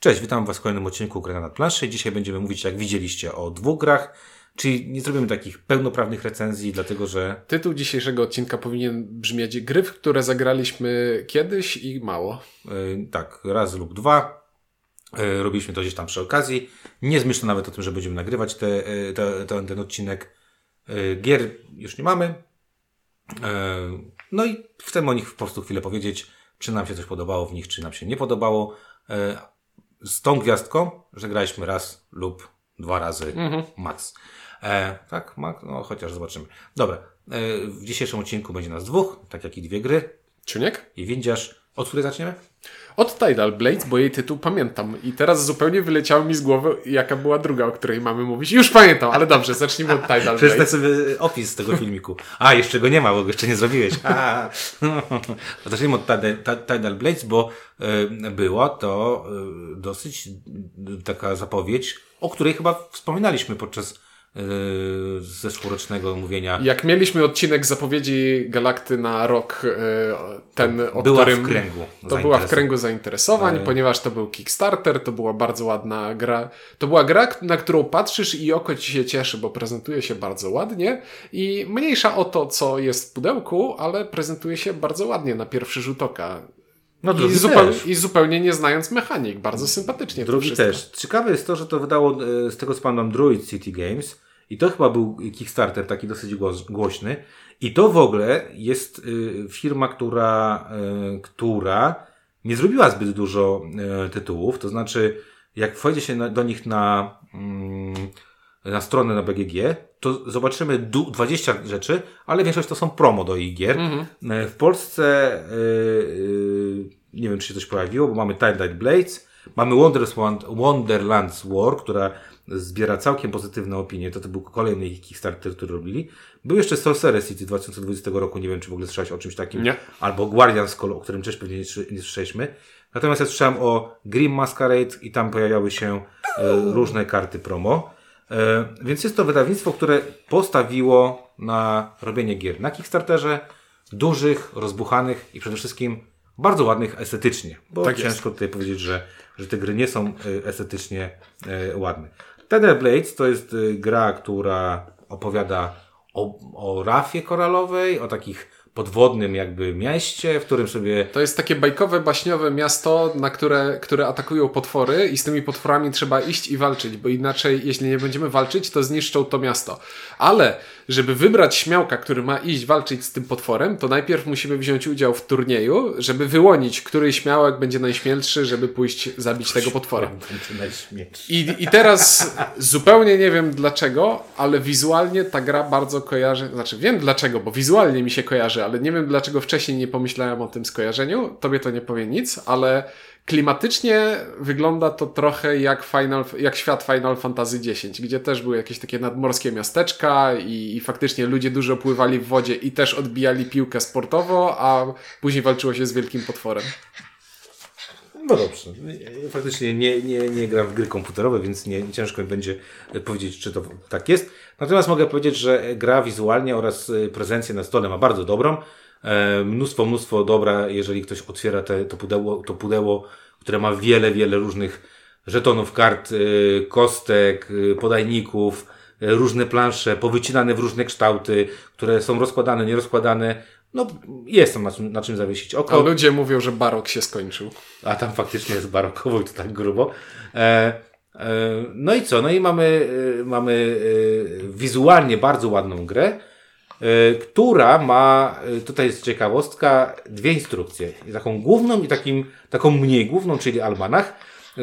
Cześć, witam Was w kolejnym odcinku Gra na planszy. Dzisiaj będziemy mówić, jak widzieliście, o dwóch grach, czyli nie zrobimy takich pełnoprawnych recenzji, dlatego że... Tytuł dzisiejszego odcinka powinien brzmieć gry, w które zagraliśmy kiedyś i mało. Yy, tak, raz lub dwa. Yy, robiliśmy to gdzieś tam przy okazji. Nie zmyślę nawet o tym, że będziemy nagrywać te, yy, te, te, ten odcinek. Gier już nie mamy. No i chcemy o nich po prostu chwilę powiedzieć, czy nam się coś podobało w nich, czy nam się nie podobało z tą gwiazdką, że graliśmy raz lub dwa razy mhm. max. E, tak, max? No chociaż zobaczymy. Dobra, e, w dzisiejszym odcinku będzie nas dwóch, tak jak i dwie gry. Czuniek? I Windziarz. Od której zaczniemy? Od Tidal Blades, bo jej tytuł pamiętam. I teraz zupełnie wyleciało mi z głowy, jaka była druga, o której mamy mówić. Już pamiętam, ale dobrze, zacznijmy od Tidal Blades. Przeczytaj sobie opis tego filmiku. A, jeszcze go nie ma, bo go jeszcze nie zrobiłeś. A, zacznijmy od Tidal Blades, bo y, była to y, dosyć taka zapowiedź, o której chyba wspominaliśmy podczas Yy, zeszłorocznego mówienia. Jak mieliśmy odcinek zapowiedzi Galakty na rok, yy, ten, o była którym... w kręgu To była w kręgu zainteresowań, yy. ponieważ to był Kickstarter, to była bardzo ładna gra. To była gra, na którą patrzysz i oko ci się cieszy, bo prezentuje się bardzo ładnie i mniejsza o to, co jest w pudełku, ale prezentuje się bardzo ładnie na pierwszy rzut oka. No, I, zupełnie, I zupełnie nie znając mechanik, bardzo sympatycznie. Drugi też. Ciekawe jest to, że to wydało, z tego co pamiętam, Druid City Games i to chyba był Kickstarter taki dosyć głośny. I to w ogóle jest y, firma, która, y, która nie zrobiła zbyt dużo y, tytułów. To znaczy, jak wejdzie się do nich na, mm, na stronę na BGG, to zobaczymy 20 rzeczy, ale większość to są promo do ich gier. Mhm. W Polsce nie wiem, czy się coś pojawiło, bo mamy Twilight Blades, mamy Wonderlands War, która zbiera całkiem pozytywne opinie. To, to był kolejny ich Kickstarter, który robili. Był jeszcze Sorcerer City 2020 roku, nie wiem, czy w ogóle słyszałeś o czymś takim. Nie. Albo Guardian Call, o którym też pewnie nie, nie słyszeliśmy. Natomiast ja słyszałem o Grim Masquerade i tam pojawiały się e, różne karty promo. E, więc jest to wydawnictwo, które postawiło na robienie gier na Kickstarterze, dużych, rozbuchanych i przede wszystkim bardzo ładnych estetycznie. Bo tak ciężko jest. tutaj powiedzieć, że, że te gry nie są e, estetycznie e, ładne. Tether Blades to jest y, gra, która opowiada o, o rafie koralowej, o takich podwodnym jakby mieście, w którym sobie... To jest takie bajkowe, baśniowe miasto, na które, które atakują potwory i z tymi potworami trzeba iść i walczyć, bo inaczej, jeśli nie będziemy walczyć, to zniszczą to miasto. Ale, żeby wybrać śmiałka, który ma iść walczyć z tym potworem, to najpierw musimy wziąć udział w turnieju, żeby wyłonić, który śmiałek będzie najśmielszy, żeby pójść zabić tego potwora. I, I teraz zupełnie nie wiem dlaczego, ale wizualnie ta gra bardzo kojarzy, znaczy wiem dlaczego, bo wizualnie mi się kojarzy, ale nie wiem dlaczego wcześniej nie pomyślałem o tym skojarzeniu. Tobie to nie powie nic, ale klimatycznie wygląda to trochę jak, Final, jak świat Final Fantasy X, gdzie też były jakieś takie nadmorskie miasteczka i, i faktycznie ludzie dużo pływali w wodzie i też odbijali piłkę sportowo, a później walczyło się z wielkim potworem. No dobrze. Faktycznie nie, nie, nie gram w gry komputerowe, więc nie, ciężko mi będzie powiedzieć, czy to tak jest. Natomiast mogę powiedzieć, że gra wizualnie oraz y, prezencję na stole ma bardzo dobrą. E, mnóstwo, mnóstwo dobra, jeżeli ktoś otwiera te, to, pudełko, to pudełko, które ma wiele, wiele różnych żetonów, kart, y, kostek, y, podajników, różne plansze, powycinane w różne kształty, które są rozkładane, nierozkładane. No, jest tam na czym, na czym zawiesić oko. A ludzie mówią, że barok się skończył. A tam faktycznie jest barokowo i to tak grubo. E, e, no i co? No i mamy, e, mamy e, wizualnie bardzo ładną grę, e, która ma, e, tutaj jest ciekawostka, dwie instrukcje. Taką główną i takim, taką mniej główną, czyli almanach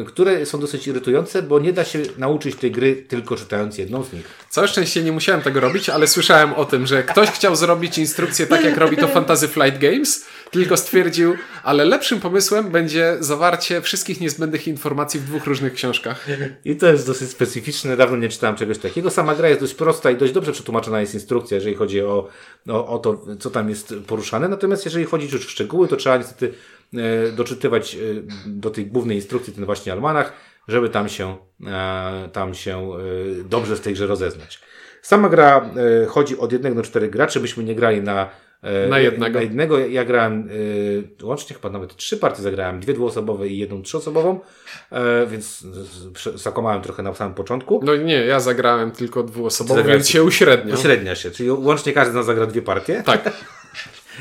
które są dosyć irytujące, bo nie da się nauczyć tej gry tylko czytając jedną z nich. Całe szczęście nie musiałem tego robić, ale słyszałem o tym, że ktoś chciał zrobić instrukcję tak jak robi to Fantasy Flight Games, tylko stwierdził, ale lepszym pomysłem będzie zawarcie wszystkich niezbędnych informacji w dwóch różnych książkach. I to jest dosyć specyficzne, dawno nie czytałem czegoś takiego. Sama gra jest dość prosta i dość dobrze przetłumaczona jest instrukcja, jeżeli chodzi o, o, o to, co tam jest poruszane. Natomiast jeżeli chodzi już w szczegóły, to trzeba niestety doczytywać e, do tej głównej instrukcji ten właśnie almanach, żeby tam się, e, tam się dobrze w tej grze rozeznać. Sama gra chodzi od jednego do czterech graczy, byśmy nie grali na E, Na jednego. Na jednego ja grałem e, łącznie chyba nawet trzy partie zagrałem, dwie dwuosobowe i jedną trzyosobową, e, więc z- z- zakłamałem trochę na samym początku. No nie, ja zagrałem tylko dwuosobową, więc się uśrednią. Średnia się, czyli łącznie każdy z nas zagrał dwie partie. Tak.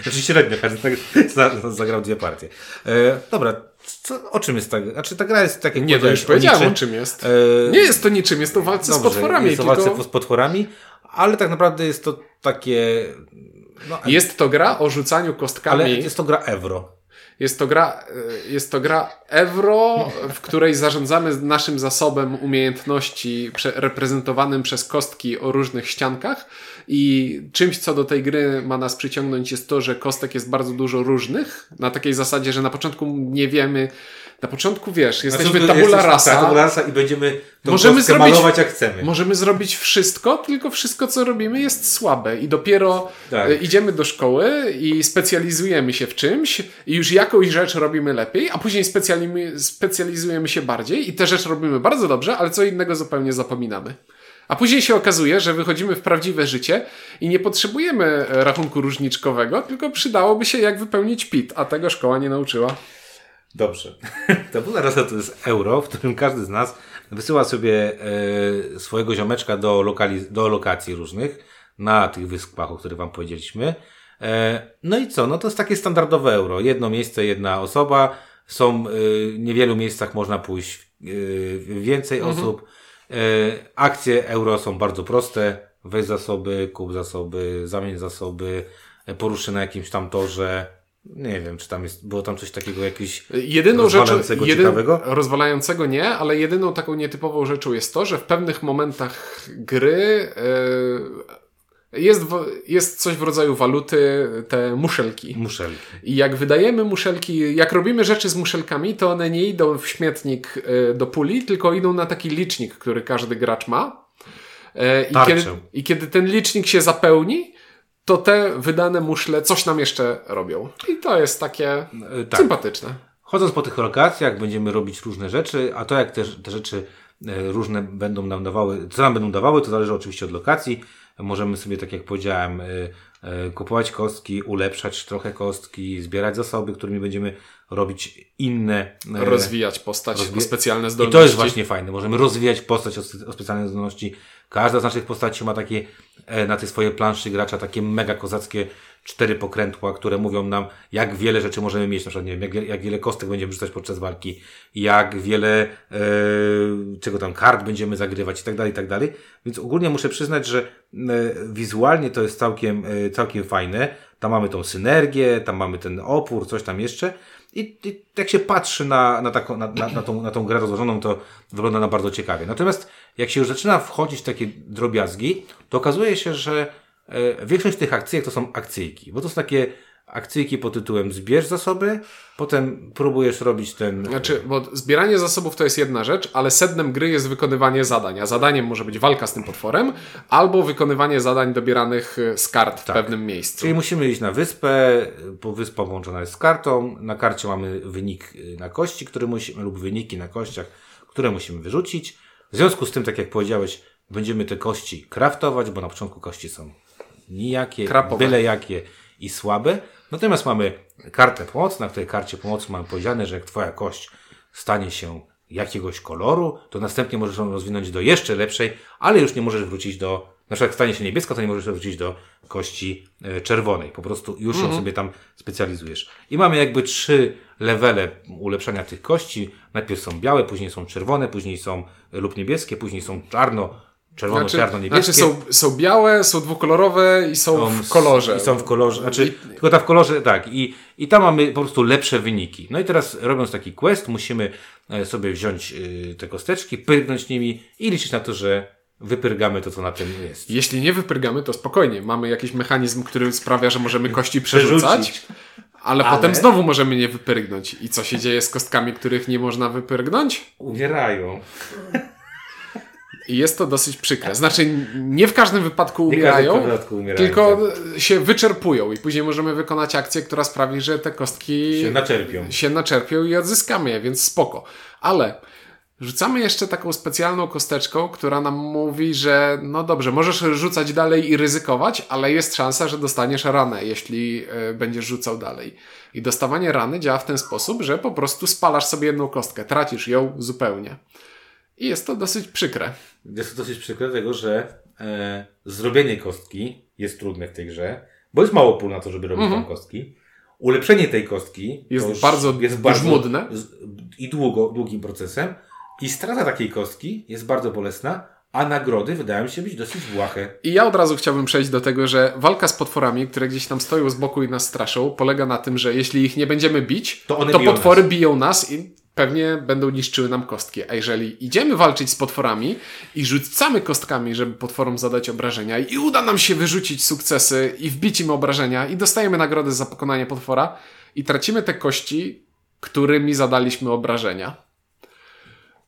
Znaczy średnio każdy z nas zagrał dwie partie. E, dobra, co, o czym jest ta Znaczy ta gra jest tak jak Nie, to już o powiedziałem niczym. o czym jest. E, Nie jest to niczym, jest to walce z dobrze, potworami. Jest to tylko... walce z potworami, ale tak naprawdę jest to takie... No, Jest to gra o rzucaniu kostkami. ale jest to gra euro. Jest to gra, y, jest to gra euro, w której zarządzamy naszym zasobem umiejętności reprezentowanym przez kostki o różnych ściankach. I czymś, co do tej gry ma nas przyciągnąć jest to, że kostek jest bardzo dużo różnych, na takiej zasadzie, że na początku nie wiemy, na początku wiesz, jesteśmy tabula jesteś- rasa, tabula rasa i będziemy tą Możemy zrobić- malować jak chcemy. Możemy zrobić wszystko, tylko wszystko, co robimy, jest słabe. I dopiero Tak. e, idziemy do szkoły i specjalizujemy się w czymś, i już jakąś rzecz robimy lepiej, a później specjalizujemy się bardziej, i tę rzecz robimy bardzo dobrze, ale co innego zupełnie zapominamy. A później się okazuje, że wychodzimy w prawdziwe życie i nie potrzebujemy e, rachunku różniczkowego, tylko przydałoby się, jak wypełnić PIT, a tego szkoła nie nauczyła. Dobrze. Tabula rasa to jest euro, w którym każdy z nas wysyła sobie e, swojego ziomeczka do, lokali- do lokacji różnych na tych wyspach, o których wam powiedzieliśmy. E, no i co? No to jest takie standardowe euro. Jedno miejsce, jedna osoba. Są e, w niewielu miejscach można pójść e, więcej osób. E, akcje euro są bardzo proste. Weź zasoby, kup zasoby, zamień zasoby, e, poruszy na jakimś tam torze. Nie wiem, czy tam jest, było tam coś takiego, jakiś Jedyną rzeczą, Rozwalającego ciekawego? rozwalającego nie, ale jedyną taką nietypową rzeczą jest to, że w pewnych momentach gry e, jest, w- jest coś w rodzaju waluty, te muszelki. muszelki. I jak wydajemy muszelki, jak robimy rzeczy z muszelkami, to one nie idą w śmietnik e, do puli, tylko idą na taki licznik, który każdy gracz ma. E, I kiedy, I kiedy ten licznik się zapełni, to te wydane muszle coś nam jeszcze robią. I to jest takie E, Tak. sympatyczne. Chodząc po tych lokacjach, będziemy robić różne rzeczy, a to jak te, te rzeczy e, różne będą nam dawały, co nam będą dawały, to zależy oczywiście od lokacji. Możemy sobie, tak jak powiedziałem, e, kupować kostki, ulepszać trochę kostki, zbierać zasoby, którymi będziemy robić inne. e, rozwijać postać rozwi- o specjalne I zdolności. to jest właśnie fajne. Możemy rozwijać postać o, o specjalne zdolności. Każda z naszych postaci ma takie e, na tej swojej planszy gracza takie mega kozackie cztery pokrętła, które mówią nam, jak wiele rzeczy możemy mieć. Na przykład, nie wiem, jak, jak wiele kostek będziemy rzucać podczas walki, jak wiele e, czego tam kart będziemy zagrywać i tak dalej, i tak dalej. Więc ogólnie muszę przyznać, że e, wizualnie to jest całkiem, e, całkiem fajne. Tam mamy tą synergię, tam mamy ten opór, coś tam jeszcze. I, i jak się patrzy na, na, taką, na, na, na, tą, na tą grę rozłożoną, to wygląda na bardzo ciekawie. Natomiast jak się już zaczyna wchodzić w takie drobiazgi, to okazuje się, że większość tych akcyjek to są akcyjki, bo to są takie akcyjki pod tytułem zbierz zasoby, potem próbujesz robić ten... Znaczy, bo zbieranie zasobów to jest jedna rzecz, ale sednem gry jest wykonywanie zadań. A zadaniem może być walka z tym potworem, albo wykonywanie zadań dobieranych e, z kart w pewnym miejscu. Czyli musimy iść na wyspę, bo wyspa połączona jest z kartą. Na karcie mamy wynik y, na kości, który musimy, lub wyniki na kościach, które musimy wyrzucić. W związku z tym, tak jak powiedziałeś, będziemy te kości kraftować, bo na początku kości są nijakie, Krapowe. byle jakie i słabe. Natomiast mamy kartę pomocy, na której karcie pomocy mamy powiedziane, że jak twoja kość stanie się jakiegoś koloru, to następnie możesz ją rozwinąć do jeszcze lepszej, ale już nie możesz wrócić do, na przykład jak stanie się niebieska, to nie możesz wrócić do kości e, czerwonej. Po prostu już ją sobie tam specjalizujesz. I mamy jakby trzy levele ulepszania tych kości. Najpierw są białe, później są czerwone, później są e, lub niebieskie, później są czarno, czerwono, Znaczy, czarno, niebieskie. znaczy są, są białe, są dwukolorowe i są, w s- kolorze. I są w kolorze, znaczy, tylko ta w kolorze, tak. I, I tam mamy po prostu lepsze wyniki. No i teraz robiąc taki quest, musimy e, sobie wziąć y, te kosteczki, pyrgnąć nimi i liczyć na to, że wypyrgamy to, co na tym jest. Jeśli nie wypyrgamy, to spokojnie. Mamy jakiś mechanizm, który sprawia, że możemy kości przerzucać. Ale, Ale- potem znowu możemy nie wypyrgnąć. I co się dzieje z kostkami, których nie można wypyrgnąć? Umierają. I jest to dosyć przykre. Znaczy, nie w każdym wypadku umierają, każdy w przypadku umierają, tylko tak. się wyczerpują i później możemy wykonać akcję, która sprawi, że te kostki Się naczerpią. się naczerpią i odzyskamy je, więc spoko. Ale Rzucamy jeszcze taką specjalną kosteczką, która nam mówi, że no dobrze, możesz rzucać dalej i ryzykować, ale jest szansa, że dostaniesz ranę, jeśli y, będziesz rzucał dalej. I dostawanie rany działa w ten sposób, że po prostu spalasz sobie jedną kostkę, tracisz ją zupełnie. I jest to dosyć przykre. Jest to dosyć przykre, dlatego że e, zrobienie kostki jest trudne w tej grze, bo jest mało pól na to, żeby robić Mhm. tam kostki. Ulepszenie tej kostki Jest bardzo jest bardzo żmudne. i długo, długim procesem. I strata takiej kostki jest bardzo bolesna, a nagrody wydają się być dosyć błahe. I ja od razu chciałbym przejść do tego, że walka z potworami, które gdzieś tam stoją z boku i nas straszą, polega na tym, że jeśli ich nie będziemy bić, To to potwory nas. biją nas i pewnie będą niszczyły nam kostki. A jeżeli idziemy walczyć z potworami i rzucamy kostkami, żeby potworom zadać obrażenia i uda nam się wyrzucić sukcesy i wbić im obrażenia i dostajemy nagrodę za pokonanie potwora i tracimy te kości, którymi zadaliśmy obrażenia.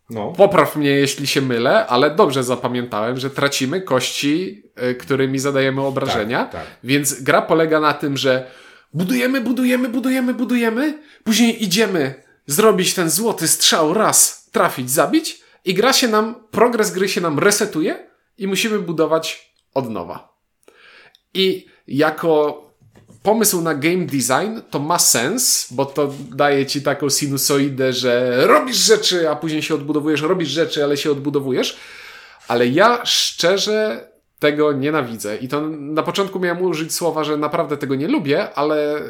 No. Popraw mnie, jeśli się mylę, ale dobrze zapamiętałem, że tracimy kości, y, którymi zadajemy obrażenia. Tak, tak. Więc gra polega na tym, że budujemy, budujemy, budujemy, budujemy, później idziemy zrobić ten złoty strzał raz, trafić, zabić i gra się nam, progres gry się nam resetuje i musimy budować od nowa. I jako pomysł na game design to ma sens, bo to daje ci taką sinusoidę, że robisz rzeczy, a później się odbudowujesz, robisz rzeczy, ale się odbudowujesz. Ale ja szczerze tego nienawidzę. I to na początku miałem użyć słowa, że naprawdę tego nie lubię, ale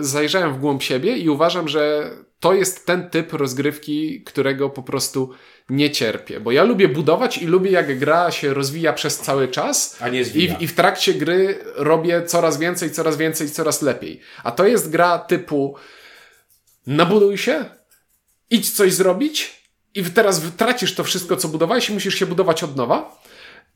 y, zajrzałem w głąb siebie i uważam, że to jest ten typ rozgrywki, którego po prostu nie cierpię. Bo ja lubię budować i lubię, jak gra się rozwija przez cały czas. A nie I, zwija. w- I w trakcie gry robię coraz więcej, coraz więcej, coraz lepiej. A to jest gra typu nabuduj się, idź coś zrobić i teraz tracisz to wszystko, co budowałeś i musisz się budować od nowa.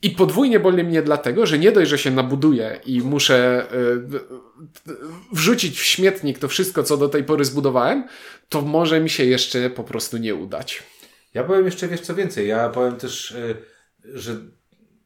I podwójnie boli mnie dlatego, że nie dość, że się nabuduję i muszę y, wrzucić w śmietnik to wszystko, co do tej pory zbudowałem, to może mi się jeszcze po prostu nie udać. Ja powiem jeszcze, wiesz co więcej, ja powiem też, y, że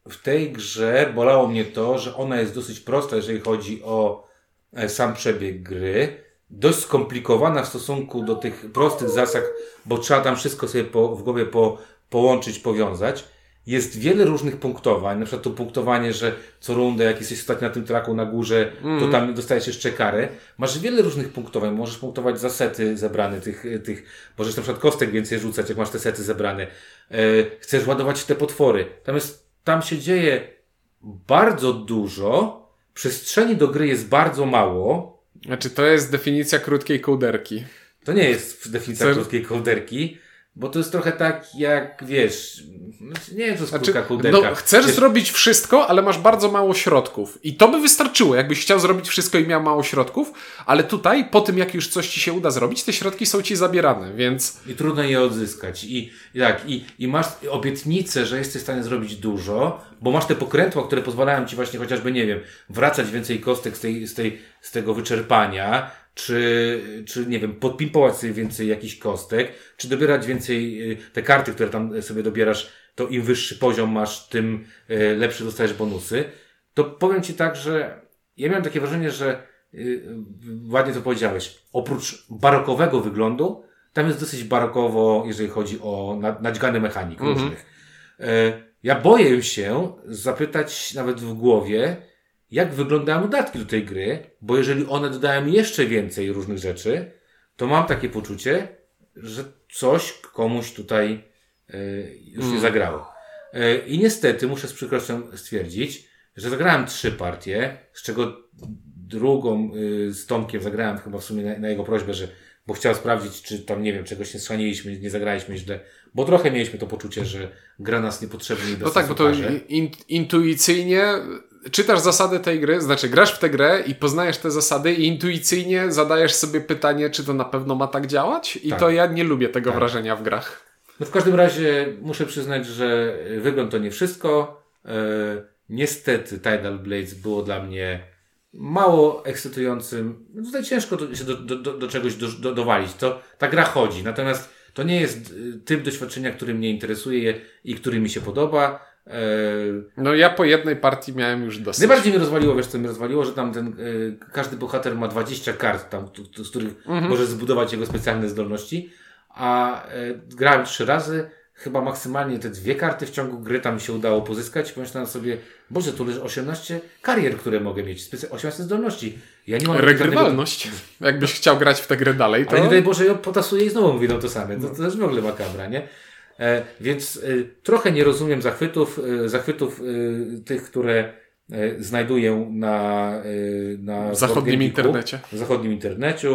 w tej grze bolało mnie to, że ona jest dosyć prosta, jeżeli chodzi o e, sam przebieg gry. Dość skomplikowana w stosunku do tych prostych zasad, bo trzeba tam wszystko sobie po, w głowie po, połączyć, powiązać. Jest wiele różnych punktowań, na przykład to punktowanie, że co rundę, jak jesteś ostatni na tym traku na górze, to tam dostajesz jeszcze karę. Masz wiele różnych punktowań, możesz punktować za sety zebrane tych, tych możesz na przykład kostek więcej rzucać, jak masz te sety zebrane. E, chcesz ładować te potwory. Tam jest, tam się dzieje bardzo dużo, przestrzeni do gry jest bardzo mało, Znaczy, to jest definicja krótkiej kołderki. to nie jest definicja Co- krótkiej kołderki, bo to jest trochę tak jak, wiesz, nie wiem, co jest Znaczy, kołderka. no, chcesz Wiesz, zrobić wszystko, ale masz bardzo mało środków. I to by wystarczyło, jakbyś chciał zrobić wszystko i miał mało środków, ale tutaj, po tym jak już coś ci się uda zrobić, te środki są ci zabierane, więc I trudno je odzyskać. I, i tak, i, i masz obietnicę, że jesteś w stanie zrobić dużo, bo masz te pokrętła, które pozwalają ci właśnie chociażby, nie wiem, wracać więcej kostek z, tej, z, tej, z tego wyczerpania, czy, czy nie wiem, podpimpować sobie więcej jakichś kostek, czy dobierać więcej, y, te karty, które tam sobie dobierasz, to im wyższy poziom masz, tym y, lepszy dostajesz bonusy. To powiem Ci tak, że ja miałem takie wrażenie, że y, ładnie to powiedziałeś, oprócz barokowego wyglądu, tam jest dosyć barokowo, jeżeli chodzi o na- naćgany mechanik różnych. E, Ja boję się zapytać nawet w głowie, jak wyglądają dodatki do tej gry, bo jeżeli one dodają jeszcze więcej różnych rzeczy, to mam takie poczucie, że coś komuś tutaj e, już nie zagrało. E, I niestety muszę z przykrością stwierdzić, że zagrałem trzy partie, z czego drugą y, z Tomkiem zagrałem chyba w sumie na, na jego prośbę, że bo chciał sprawdzić, czy tam, nie wiem, czegoś nie schrzaniliśmy, nie zagraliśmy źle, bo trochę mieliśmy to poczucie, że gra nas niepotrzebnie no tak, bo to in, intuicyjnie czytasz zasady tej gry, znaczy grasz w tę grę i poznajesz te zasady i intuicyjnie zadajesz sobie pytanie, czy to na pewno ma tak działać i Tak. to ja nie lubię tego Tak. wrażenia w grach. No w każdym razie muszę przyznać, że wygląd to nie wszystko. E, niestety Tidal Blades było dla mnie mało ekscytującym. No Tutaj ciężko się do, do, do, do czegoś do, do, dowalić. To, ta gra chodzi, natomiast to nie jest y, typ doświadczenia, który mnie interesuje i który mi się podoba. No ja po jednej partii miałem już dosyć. Najbardziej mnie rozwaliło, wiesz co mnie rozwaliło, że tam ten, y, każdy bohater ma 20 kart, tam, z których możesz zbudować jego specjalne zdolności, a y, grałem trzy razy, chyba maksymalnie te dwie karty w ciągu gry tam się udało pozyskać. Pomyślałem sobie, Boże, tu leży 18 karier, które mogę mieć, 18 zdolności. Ja nie mam Regrywalność. Żadnego... Jakbyś chciał grać w tę grę dalej, to... Ale nie daj Boże, ja potasuję i znowu mówię to same. To, to też w ogóle makabra, nie? E, więc e, trochę nie rozumiem zachwytów, e, zachwytów tych, które znajduję na, na zachodnim internecie. W zachodnim internecie,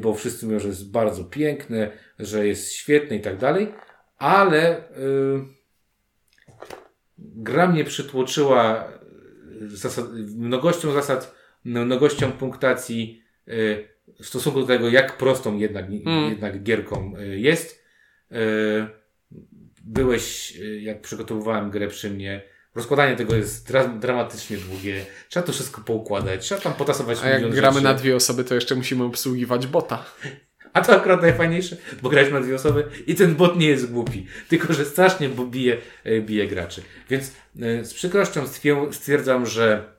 bo wszyscy mówią, że jest bardzo piękne, że jest świetne i tak dalej ale y, gra mnie przytłoczyła zasad, mnogością zasad, mnogością punktacji y, w stosunku do tego, jak prostą jednak, mm. jednak gierką jest. Y, byłeś, y, jak przygotowywałem grę przy mnie, rozkładanie tego jest dra dramatycznie długie. Trzeba to wszystko poukładać, trzeba tam potasować A jak gramy rzeczy. na dwie osoby, to jeszcze musimy obsługiwać bota. A to akurat najfajniejsze, bo grać na dwie osoby i ten bot nie jest głupi, tylko że strasznie bije, e, bije graczy. Więc e, z przykrością stwierdzam, że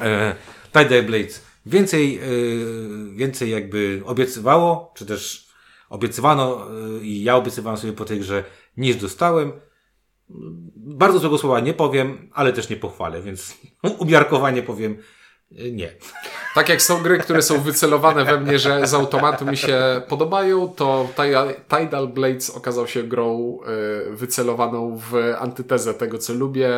e, Tide Blade więcej, e, więcej jakby obiecywało, czy też obiecywano i ja obiecywałem sobie po tej grze niż dostałem. Bardzo złego słowa nie powiem, ale też nie pochwalę, więc umiarkowanie powiem nie. Tak jak są gry, które są wycelowane we mnie, że z automatu mi się podobają, to Tidal Blades okazał się grą y, wycelowaną w antytezę tego, co lubię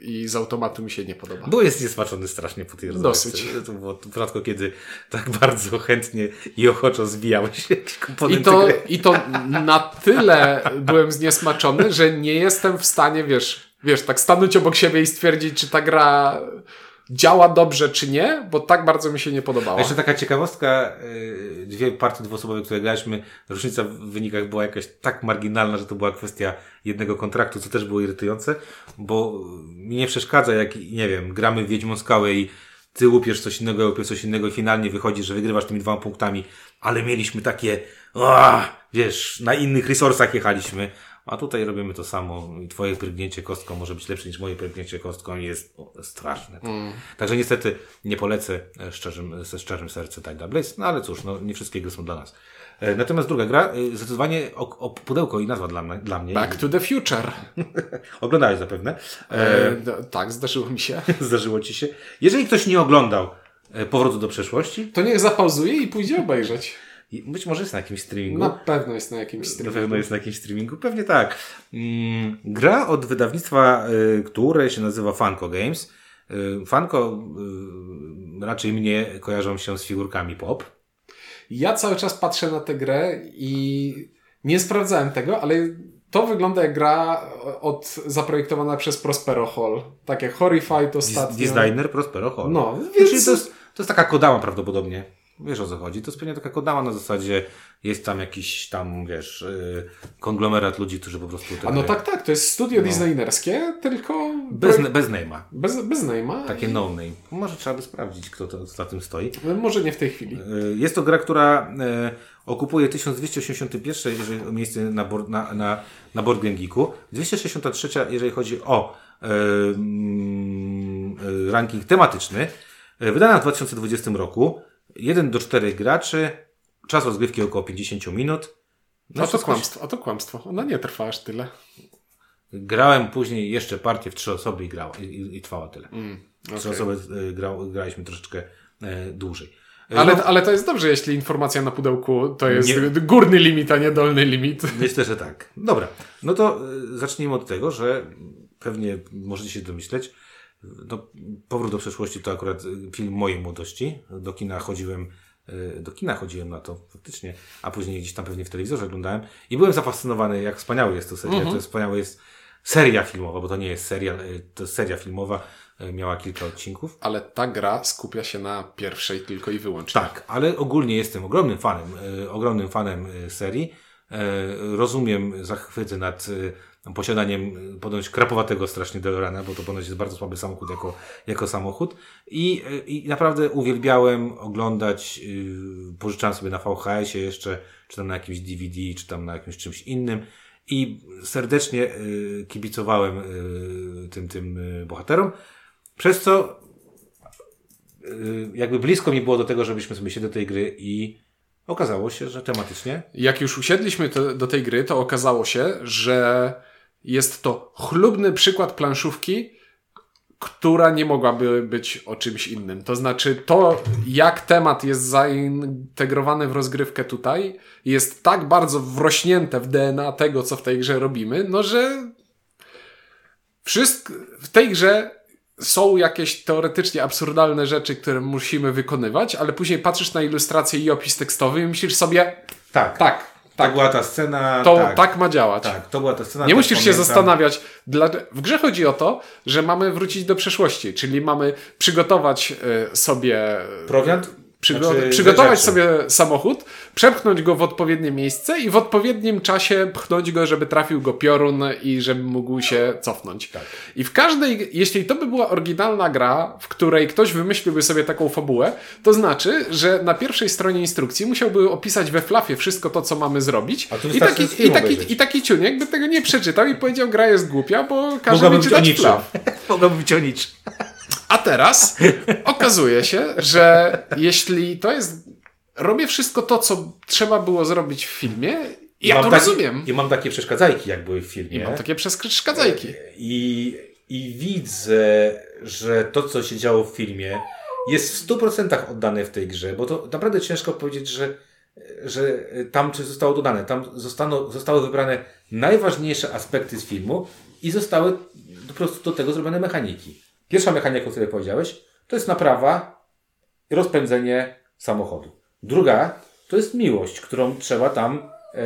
i z automatu mi się nie podoba. Bo jest niesmaczony strasznie po tej rozgrywce. Dosyć. To było w przypadku, kiedy tak bardzo chętnie i ochoczo zbijałeś jakieś komponenty I to, gry. I to na tyle byłem zniesmaczony, że nie jestem w stanie, wiesz, wiesz, tak stanąć obok siebie i stwierdzić, czy ta gra działa dobrze czy nie, bo tak bardzo mi się nie podobało. Jeszcze taka ciekawostka, y, dwie partie dwuosobowe, które graliśmy, różnica w wynikach była jakaś tak marginalna, że to była kwestia jednego kontraktu, co też było irytujące, bo mi nie przeszkadza, jak, nie wiem, gramy w Wiedźmą Skałę i ty łupiesz coś innego, ja łupię coś innego i finalnie wychodzi, że wygrywasz tymi dwoma punktami, ale mieliśmy takie, o, wiesz, na innych resursach jechaliśmy, a tutaj robimy to samo i twoje prygnięcie kostką może być lepsze niż moje prygnięcie kostką i jest o, straszne. Mm. Także niestety nie polecę e, szczerzym, ze szczerym sercem Tide Blaze, no ale cóż, no, nie wszystkie gry są dla nas. E, natomiast druga gra, e, zdecydowanie o, o pudełko i nazwa dla, dla mnie. Back to the Future. Oglądałeś zapewne. E, tak, zdarzyło mi się. Zdarzyło ci się. Jeżeli ktoś nie oglądał Powrotu do przeszłości, to niech zapauzuje i pójdzie obejrzeć. Być może jest na jakimś streamingu. Na pewno jest na jakimś streamingu. Na pewno jest na jakimś streamingu, pewnie tak. Mm, gra od wydawnictwa, które się nazywa Funko Games. Funko raczej mnie kojarzą się z figurkami pop. Ja cały czas patrzę na tę grę i nie sprawdzałem tego, ale to wygląda jak gra od, zaprojektowana przez Prospero Hall. Tak jak Horrified ostatnio. Designer Prospero Hall. No, więc... Czyli to jest, to jest taka kodama prawdopodobnie. Wiesz o co chodzi. To jest pewnie taka kodama na zasadzie jest tam jakiś tam, wiesz, yy, konglomerat ludzi, którzy po prostu... A no tak, tak. To jest studio no. designerskie, tylko... Bez, bez name'a. Bez, bez name'a. Takie no name. Może trzeba by sprawdzić, kto to za tym stoi. No, może nie w tej chwili. Yy, jest to gra, która yy, okupuje 1281, jeżeli miejsce na, board, na, na, na Board Game Geeku. 263, jeżeli chodzi o yy, yy, ranking tematyczny. Wydana w 2020 roku. 1 do 4 graczy, czas rozgrywki około 50 minut. No a to kłamstwo, a to kłamstwo. Ona nie trwa aż tyle. Grałem później jeszcze partię w trzy osoby i, grała, i, i trwała tyle. Mm, okay. Trzy osoby y, grał, graliśmy troszeczkę e, dłużej. E, ale, no, ale to jest dobrze, jeśli informacja na pudełku to jest nie, górny limit, a nie dolny limit. Myślę, że tak. Dobra, no to zacznijmy od tego, że pewnie możecie się domyśleć, no, Powrót do przeszłości to akurat film mojej młodości. Do kina chodziłem, e, do kina chodziłem na to faktycznie, a później gdzieś tam pewnie w telewizorze oglądałem i byłem zafascynowany, jak wspaniały jest to serial. Mhm. To jest wspaniały jest seria filmowa, bo to nie jest serial, e, to jest seria filmowa, miała kilka odcinków. Ale ta gra skupia się na pierwszej tylko i wyłącznie. Tak, ale ogólnie jestem ogromnym fanem, ogromnym fanem serii. Rozumiem zachwyty nad posiadaniem ponoć krapowatego strasznie Delorana, bo to ponoć jest bardzo słaby samochód jako, jako samochód. I, I naprawdę uwielbiałem oglądać, pożyczałem sobie na VHS-ie jeszcze, czy tam na jakimś DVD, czy tam na jakimś czymś innym. I serdecznie kibicowałem tym, tym bohaterom, przez co jakby blisko mi było do tego, żebyśmy sobie się do tej gry i Okazało się, że tematycznie. Jak już usiedliśmy to, do tej gry, to okazało się, że jest to chlubny przykład planszówki, która nie mogłaby być o czymś innym. To znaczy, to jak temat jest zaintegrowany w rozgrywkę tutaj, jest tak bardzo wrośnięte w DNA tego, co w tej grze robimy, no że wszystko w tej grze są jakieś teoretycznie absurdalne rzeczy, które musimy wykonywać, ale później patrzysz na ilustrację i opis tekstowy i myślisz sobie, Tak. tak, Tak była ta scena. to tak, tak, ma działać. tak, to była ta scena. Nie musisz się pamiętam. zastanawiać. Dla... W grze chodzi o to, że mamy wrócić do przeszłości, czyli mamy przygotować y, sobie. Prowiant? Przygo Znaczy, przygotować sobie samochód, przepchnąć go w odpowiednie miejsce i w odpowiednim czasie pchnąć go, żeby trafił go piorun i żeby mógł się cofnąć. Tak. I w każdej, jeśli to by była oryginalna gra, w której ktoś wymyśliłby sobie taką fabułę, to znaczy, że na pierwszej stronie instrukcji musiałby opisać we flafie wszystko to, co mamy zrobić. I taki, i, taki. I taki ciuniek by tego nie przeczytał i powiedział, gra jest głupia, bo każe Mogłaby mi czytać flaf. Mogłaby być o niczym. A teraz okazuje się, że jeśli to jest. Robię wszystko to, co trzeba było zrobić w filmie, i ja to taki- rozumiem. I mam takie przeszkadzajki, jak były w filmie. I mam takie przeszkadzajki. I, I widzę, że to, co się działo w filmie, jest w 100% oddane w tej grze, bo to naprawdę ciężko powiedzieć, że, że tam coś zostało dodane. Tam zostano, zostały wybrane najważniejsze aspekty z filmu i zostały po prostu do tego zrobione mechaniki. Pierwsza mechanika, o której powiedziałeś, to jest naprawa i rozpędzenie samochodu. Druga to jest miłość, którą trzeba tam e,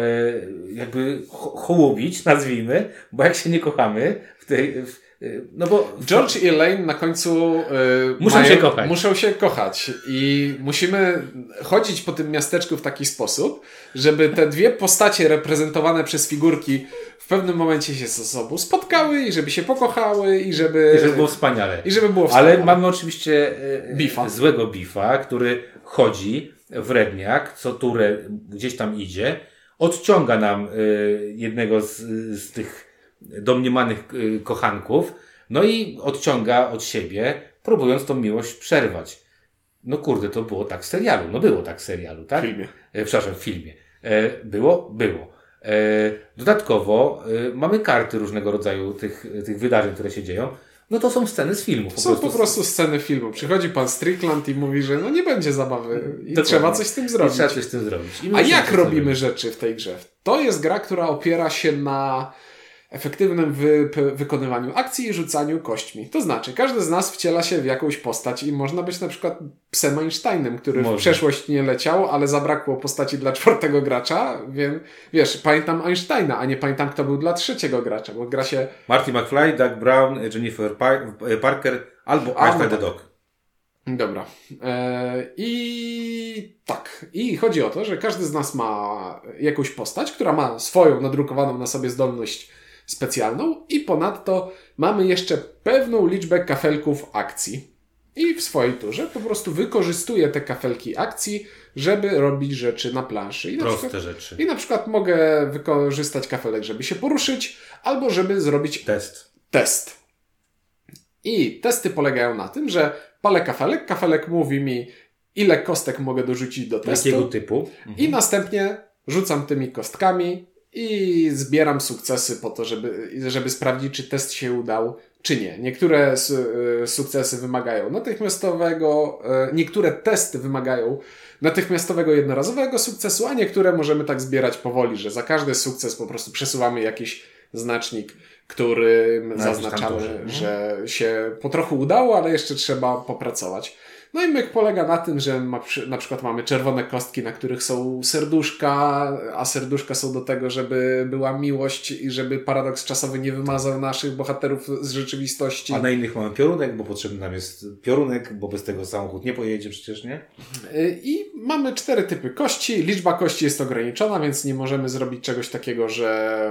jakby ho- hołubić, nazwijmy, bo jak się nie kochamy w tej. W, no bo. George i Elaine na końcu y, Muszą się kochać. Muszą się kochać i musimy chodzić po tym miasteczku w taki sposób, żeby te dwie postacie reprezentowane przez figurki w pewnym momencie się ze sobą spotkały i żeby się pokochały i żeby, I żeby było wspaniale. i żeby było Ale wspaniale. mamy oczywiście e, Bifa. złego bifa, który chodzi wredniak, co turę gdzieś tam idzie, odciąga nam e, jednego z, z tych domniemanych e, kochanków, no i odciąga od siebie, próbując tą miłość przerwać. No kurde, to było tak w serialu. No było tak w serialu, tak? W filmie. E, przepraszam, w filmie. E, było? Było. E, dodatkowo e, mamy karty różnego rodzaju tych, tych wydarzeń, które się dzieją. No to są sceny z filmu. Po Są prostu. po prostu sceny filmu. Przychodzi pan Strickland i mówi, że no nie będzie zabawy i Dokładnie. trzeba coś z tym I zrobić. trzeba coś z tym zrobić. I A jak robimy zrobić. rzeczy w tej grze? To jest gra, która opiera się na efektywnym wy wykonywaniu akcji i rzucaniu kośćmi. To znaczy, każdy z nas wciela się w jakąś postać i można być na przykład psem Einsteinem, który w przeszłość nie leciał, ale zabrakło postaci dla czwartego gracza, więc wiesz, pamiętam Einsteina, a nie pamiętam kto był dla trzeciego gracza, bo gra się Marty McFly, Doug Brown, Jennifer Pa- Parker albo Einstein the tak. Dog. Dobra. E, I tak. I chodzi o to, że każdy z nas ma jakąś postać, która ma swoją nadrukowaną na sobie zdolność specjalną i ponadto mamy jeszcze pewną liczbę kafelków akcji. I w swojej turze po prostu wykorzystuję te kafelki akcji, żeby robić rzeczy na planszy. I na Proste przykład, rzeczy. I na przykład mogę wykorzystać kafelek, żeby się poruszyć, albo żeby zrobić Test. test. I testy polegają na tym, że palę kafelek, kafelek mówi mi, ile kostek mogę dorzucić do testu Jakiego typu? i następnie rzucam tymi kostkami i zbieram sukcesy po to, żeby, żeby sprawdzić, czy test się udał, czy nie. Niektóre y, sukcesy wymagają natychmiastowego, y, niektóre testy wymagają natychmiastowego jednorazowego sukcesu, a niektóre możemy tak zbierać powoli, że za każdy sukces po prostu przesuwamy jakiś znacznik, którym tam zaznaczamy. Mhm. że się po trochu udało, ale jeszcze trzeba popracować. No i myk polega na tym, że ma, na przykład mamy czerwone kostki, na których są serduszka, a serduszka są do tego, żeby była miłość i żeby paradoks czasowy nie wymazał naszych bohaterów z rzeczywistości. A na innych mamy piorunek, bo potrzebny nam jest piorunek, bo bez tego samochód nie pojedzie przecież, nie? Y, I mamy cztery typy kości. Liczba kości jest ograniczona, więc nie możemy zrobić czegoś takiego, że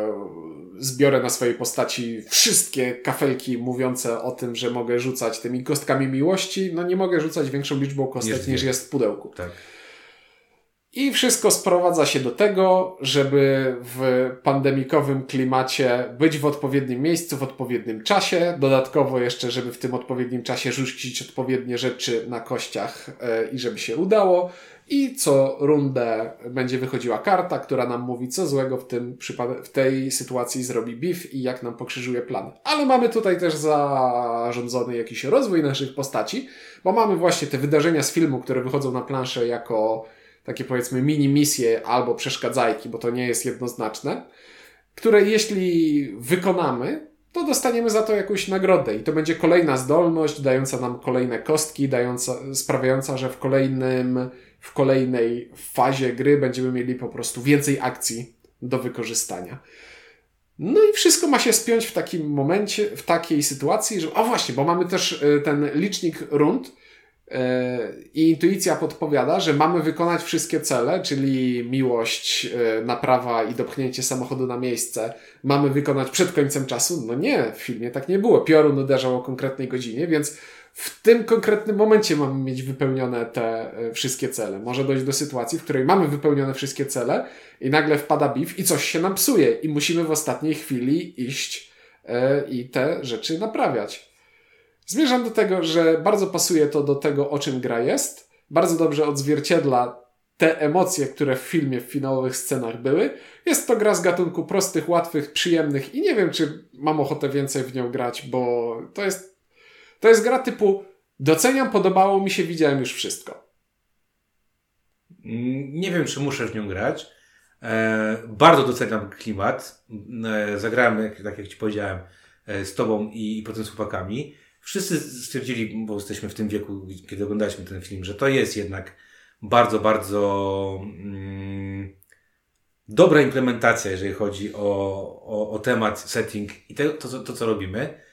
zbiorę na swojej postaci wszystkie kafelki mówiące o tym, że mogę rzucać tymi kostkami miłości. No nie mogę rzucać większą liczbą kostek Niż niż, jest w pudełku. Tak. I wszystko sprowadza się do tego, żeby w pandemikowym klimacie być w odpowiednim miejscu, w odpowiednim czasie. Dodatkowo jeszcze, żeby w tym odpowiednim czasie rzucić odpowiednie rzeczy na kościach e, i żeby się udało. I co rundę będzie wychodziła karta, która nam mówi, co złego w, tym w tej sytuacji zrobi Biff i jak nam pokrzyżuje plan. Ale mamy tutaj też zarządzony jakiś rozwój naszych postaci, bo mamy właśnie te wydarzenia z filmu, które wychodzą na planszę jako takie powiedzmy mini misje albo przeszkadzajki, bo to nie jest jednoznaczne, które jeśli wykonamy, to dostaniemy za to jakąś nagrodę i to będzie kolejna zdolność dająca nam kolejne kostki, dająca, sprawiająca, że w kolejnym, w kolejnej fazie gry będziemy mieli po prostu więcej akcji do wykorzystania. No i wszystko ma się spiąć w takim momencie, w takiej sytuacji, że, a właśnie, bo mamy też y, ten licznik rund, i intuicja podpowiada, że mamy wykonać wszystkie cele, czyli miłość, e, naprawa i dopchnięcie samochodu na miejsce, mamy wykonać przed końcem czasu. No nie, w filmie tak nie było. Piorun uderzał o konkretnej godzinie, więc w tym konkretnym momencie mamy mieć wypełnione te e, wszystkie cele. Może dojść do sytuacji, w której mamy wypełnione wszystkie cele i nagle wpada biw i coś się nam psuje i musimy w ostatniej chwili iść e, i te rzeczy naprawiać. Zmierzam do tego, że bardzo pasuje to do tego, o czym gra jest. Bardzo dobrze odzwierciedla te emocje, które w filmie, w finałowych scenach były. Jest to gra z gatunku prostych, łatwych, przyjemnych i nie wiem, czy mam ochotę więcej w nią grać, bo to jest, to jest gra typu doceniam, podobało mi się, widziałem już wszystko. Nie wiem, czy muszę w nią grać. E, bardzo doceniam klimat. E, zagrałem, tak jak Ci powiedziałem, e, z Tobą i, i potem z chłopakami wszyscy stwierdzili, bo jesteśmy w tym wieku, kiedy oglądaliśmy ten film, że to jest jednak bardzo, bardzo mm, dobra implementacja, jeżeli chodzi o, o, o temat, setting i te, to, to, to, co robimy.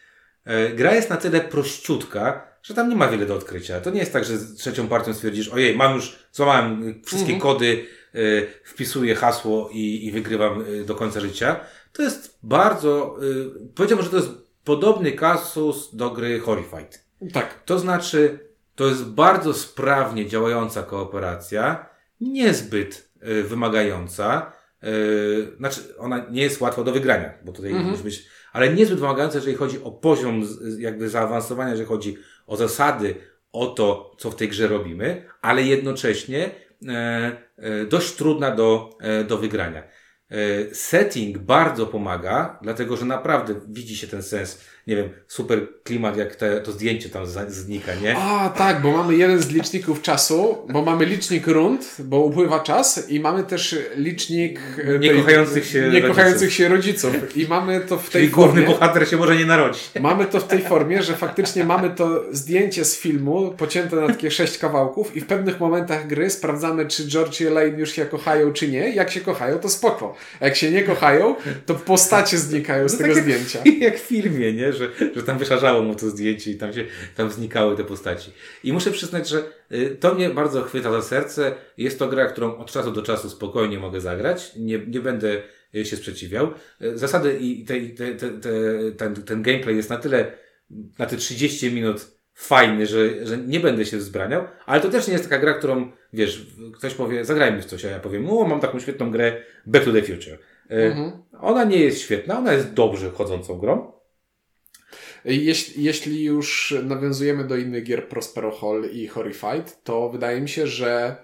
E, gra jest na tyle prościutka, że tam nie ma wiele do odkrycia. To nie jest tak, że z trzecią partią stwierdzisz, ojej, mam już, złamałem wszystkie mhm. kody, y, wpisuję hasło i, i wygrywam y, do końca życia. To jest bardzo, y, powiedziałbym, że to jest podobny kasus do gry Horrified. Tak. To znaczy, to jest bardzo sprawnie działająca kooperacja, niezbyt y, wymagająca. Y, znaczy, ona nie jest łatwa do wygrania, bo tutaj mhm. musi być, ale niezbyt wymagająca, jeżeli chodzi o poziom jakby zaawansowania, jeżeli chodzi o zasady, o to, co w tej grze robimy, ale jednocześnie e, e, dość trudna do, e, do wygrania. E, setting bardzo pomaga, dlatego że naprawdę widzi się ten sens nie wiem, super klimat, jak te, to zdjęcie tam znika, nie? A, tak, bo mamy jeden z liczników czasu, bo mamy licznik rund, bo upływa czas i mamy też licznik e, niekochających się, niekochających rodziców. się rodziców. I mamy to w tej Czyli formie. główny bohater się może nie narodzić. Mamy to w tej formie, że faktycznie mamy to zdjęcie z filmu, pocięte na takie sześć kawałków i w pewnych momentach gry sprawdzamy, czy George i Elaine już się kochają, czy nie. Jak się kochają, to spoko. A jak się nie kochają, to postacie znikają z no tego tak zdjęcia. Jak, jak w filmie, nie? że, że tam wyszarzało mu to zdjęcie i tam się, tam znikały te postaci. I muszę przyznać, że y, to mnie bardzo chwyta za serce. Jest to gra, którą od czasu do czasu spokojnie mogę zagrać. Nie, nie będę y, się sprzeciwiał. Y, zasady i te, te, te, ten, ten gameplay jest na tyle, na te 30 minut fajny, że, że nie będę się wzbraniał, ale to też nie jest taka gra, którą, wiesz, ktoś powie, zagrajmy w coś, a ja powiem, o, mam taką świetną grę Back to the Future. Mhm. Ona nie jest świetna, ona jest dobrze chodzącą grą, jeśli, jeśli już nawiązujemy do innych gier Prospero Hall i Horrified, to wydaje mi się, że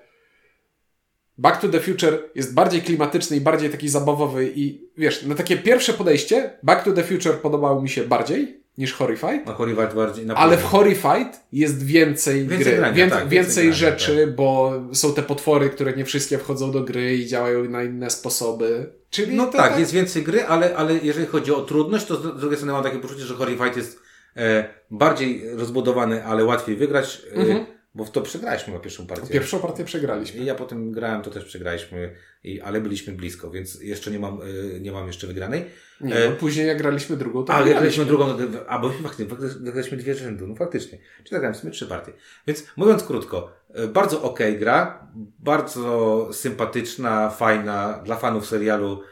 Back to the Future jest bardziej klimatyczny i bardziej taki zabawowy i wiesz, na takie pierwsze podejście Back to the Future podobał mi się bardziej niż Horrified. A Horrified bardziej na Ale w Horrified jest więcej, więcej gry, grania, więcej, tak, więcej, więcej grania, rzeczy, tak. bo są te potwory, które nie wszystkie wchodzą do gry i działają na inne sposoby. Czyli no tak, tak, jest więcej gry, ale, ale jeżeli chodzi o trudność, to z drugiej strony mam takie poczucie, że Horrified jest e, bardziej rozbudowany, ale łatwiej wygrać. E, mhm. Bo w to przegraliśmy na pierwszą partię. Pierwszą partię przegraliśmy. I ja potem grałem, to też przegraliśmy, i, ale byliśmy blisko, więc jeszcze nie mam, e, nie mam jeszcze wygranej. Nie, no, później jak graliśmy drugą, to A, graliśmy drugą, a bo faktycznie, graliśmy dwie rzędu, no faktycznie. Czy tak graliśmy trzy partie. Więc mówiąc krótko, e, bardzo ok gra, bardzo sympatyczna, fajna, dla fanów serialu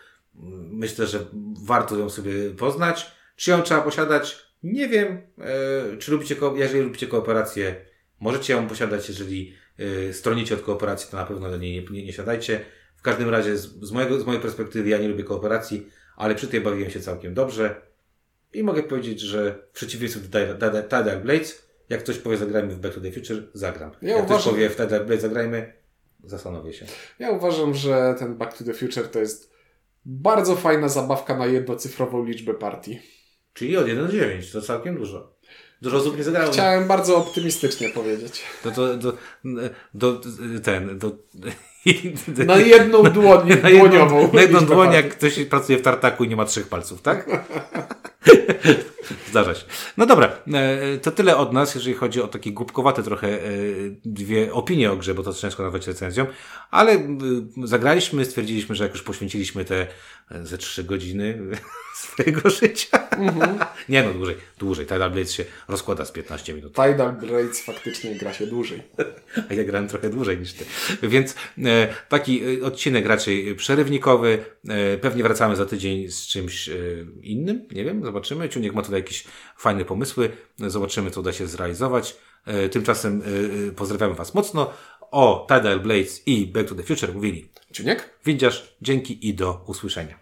myślę, że warto ją sobie poznać. Czy ją trzeba posiadać? Nie wiem. E, czy lubicie, jeżeli lubicie kooperację, możecie ją posiadać, jeżeli yy, stronicie od kooperacji, to na pewno do niej nie, nie, nie siadajcie. W każdym razie z, z, mojego, z mojej perspektywy ja nie lubię kooperacji, ale przy tej bawiłem się całkiem dobrze. I mogę powiedzieć, że w przeciwieństwie do Tidal Blades, jak ktoś powie zagrajmy w Back to the Future, zagram. Ja jak uważam- ktoś powie w Tidal Blades zagrajmy, zastanowię się. Ja uważam, że ten Back to the Future to jest bardzo fajna zabawka na jednocyfrową liczbę partii. Czyli od 1 do 9, to całkiem dużo. Dużo osób nie zagrało. Chciałem bardzo optymistycznie powiedzieć. Do, do, do, do, ten, do, Na jedną dłoń, na jedną, dłoniową. na jedną dłoń, jak ktoś pracuje w tartaku i nie ma trzech palców, tak? Zdarza się. No dobra, e, to tyle od nas, jeżeli chodzi o takie głupkowate trochę e, dwie opinie o grze, bo to ciężko nazwać recenzją, ale e, zagraliśmy, stwierdziliśmy, że jak już poświęciliśmy te ze trzy godziny swojego życia. Nie no, dłużej, dłużej. Tidal Blades się rozkłada z 15 minut. Tidal Blades faktycznie gra się dłużej. A ja grałem trochę dłużej niż ty. Więc e, taki e, odcinek raczej przerywnikowy. E, pewnie wracamy za tydzień z czymś e, innym. Nie wiem, zobaczymy. Ciuniek ma tutaj jakieś fajne pomysły. Zobaczymy, co uda się zrealizować. E, tymczasem e, pozdrawiamy Was mocno. O Tidal Blades i Back to the Future mówili Ciuniek? Windziarz. Dzięki i do usłyszenia.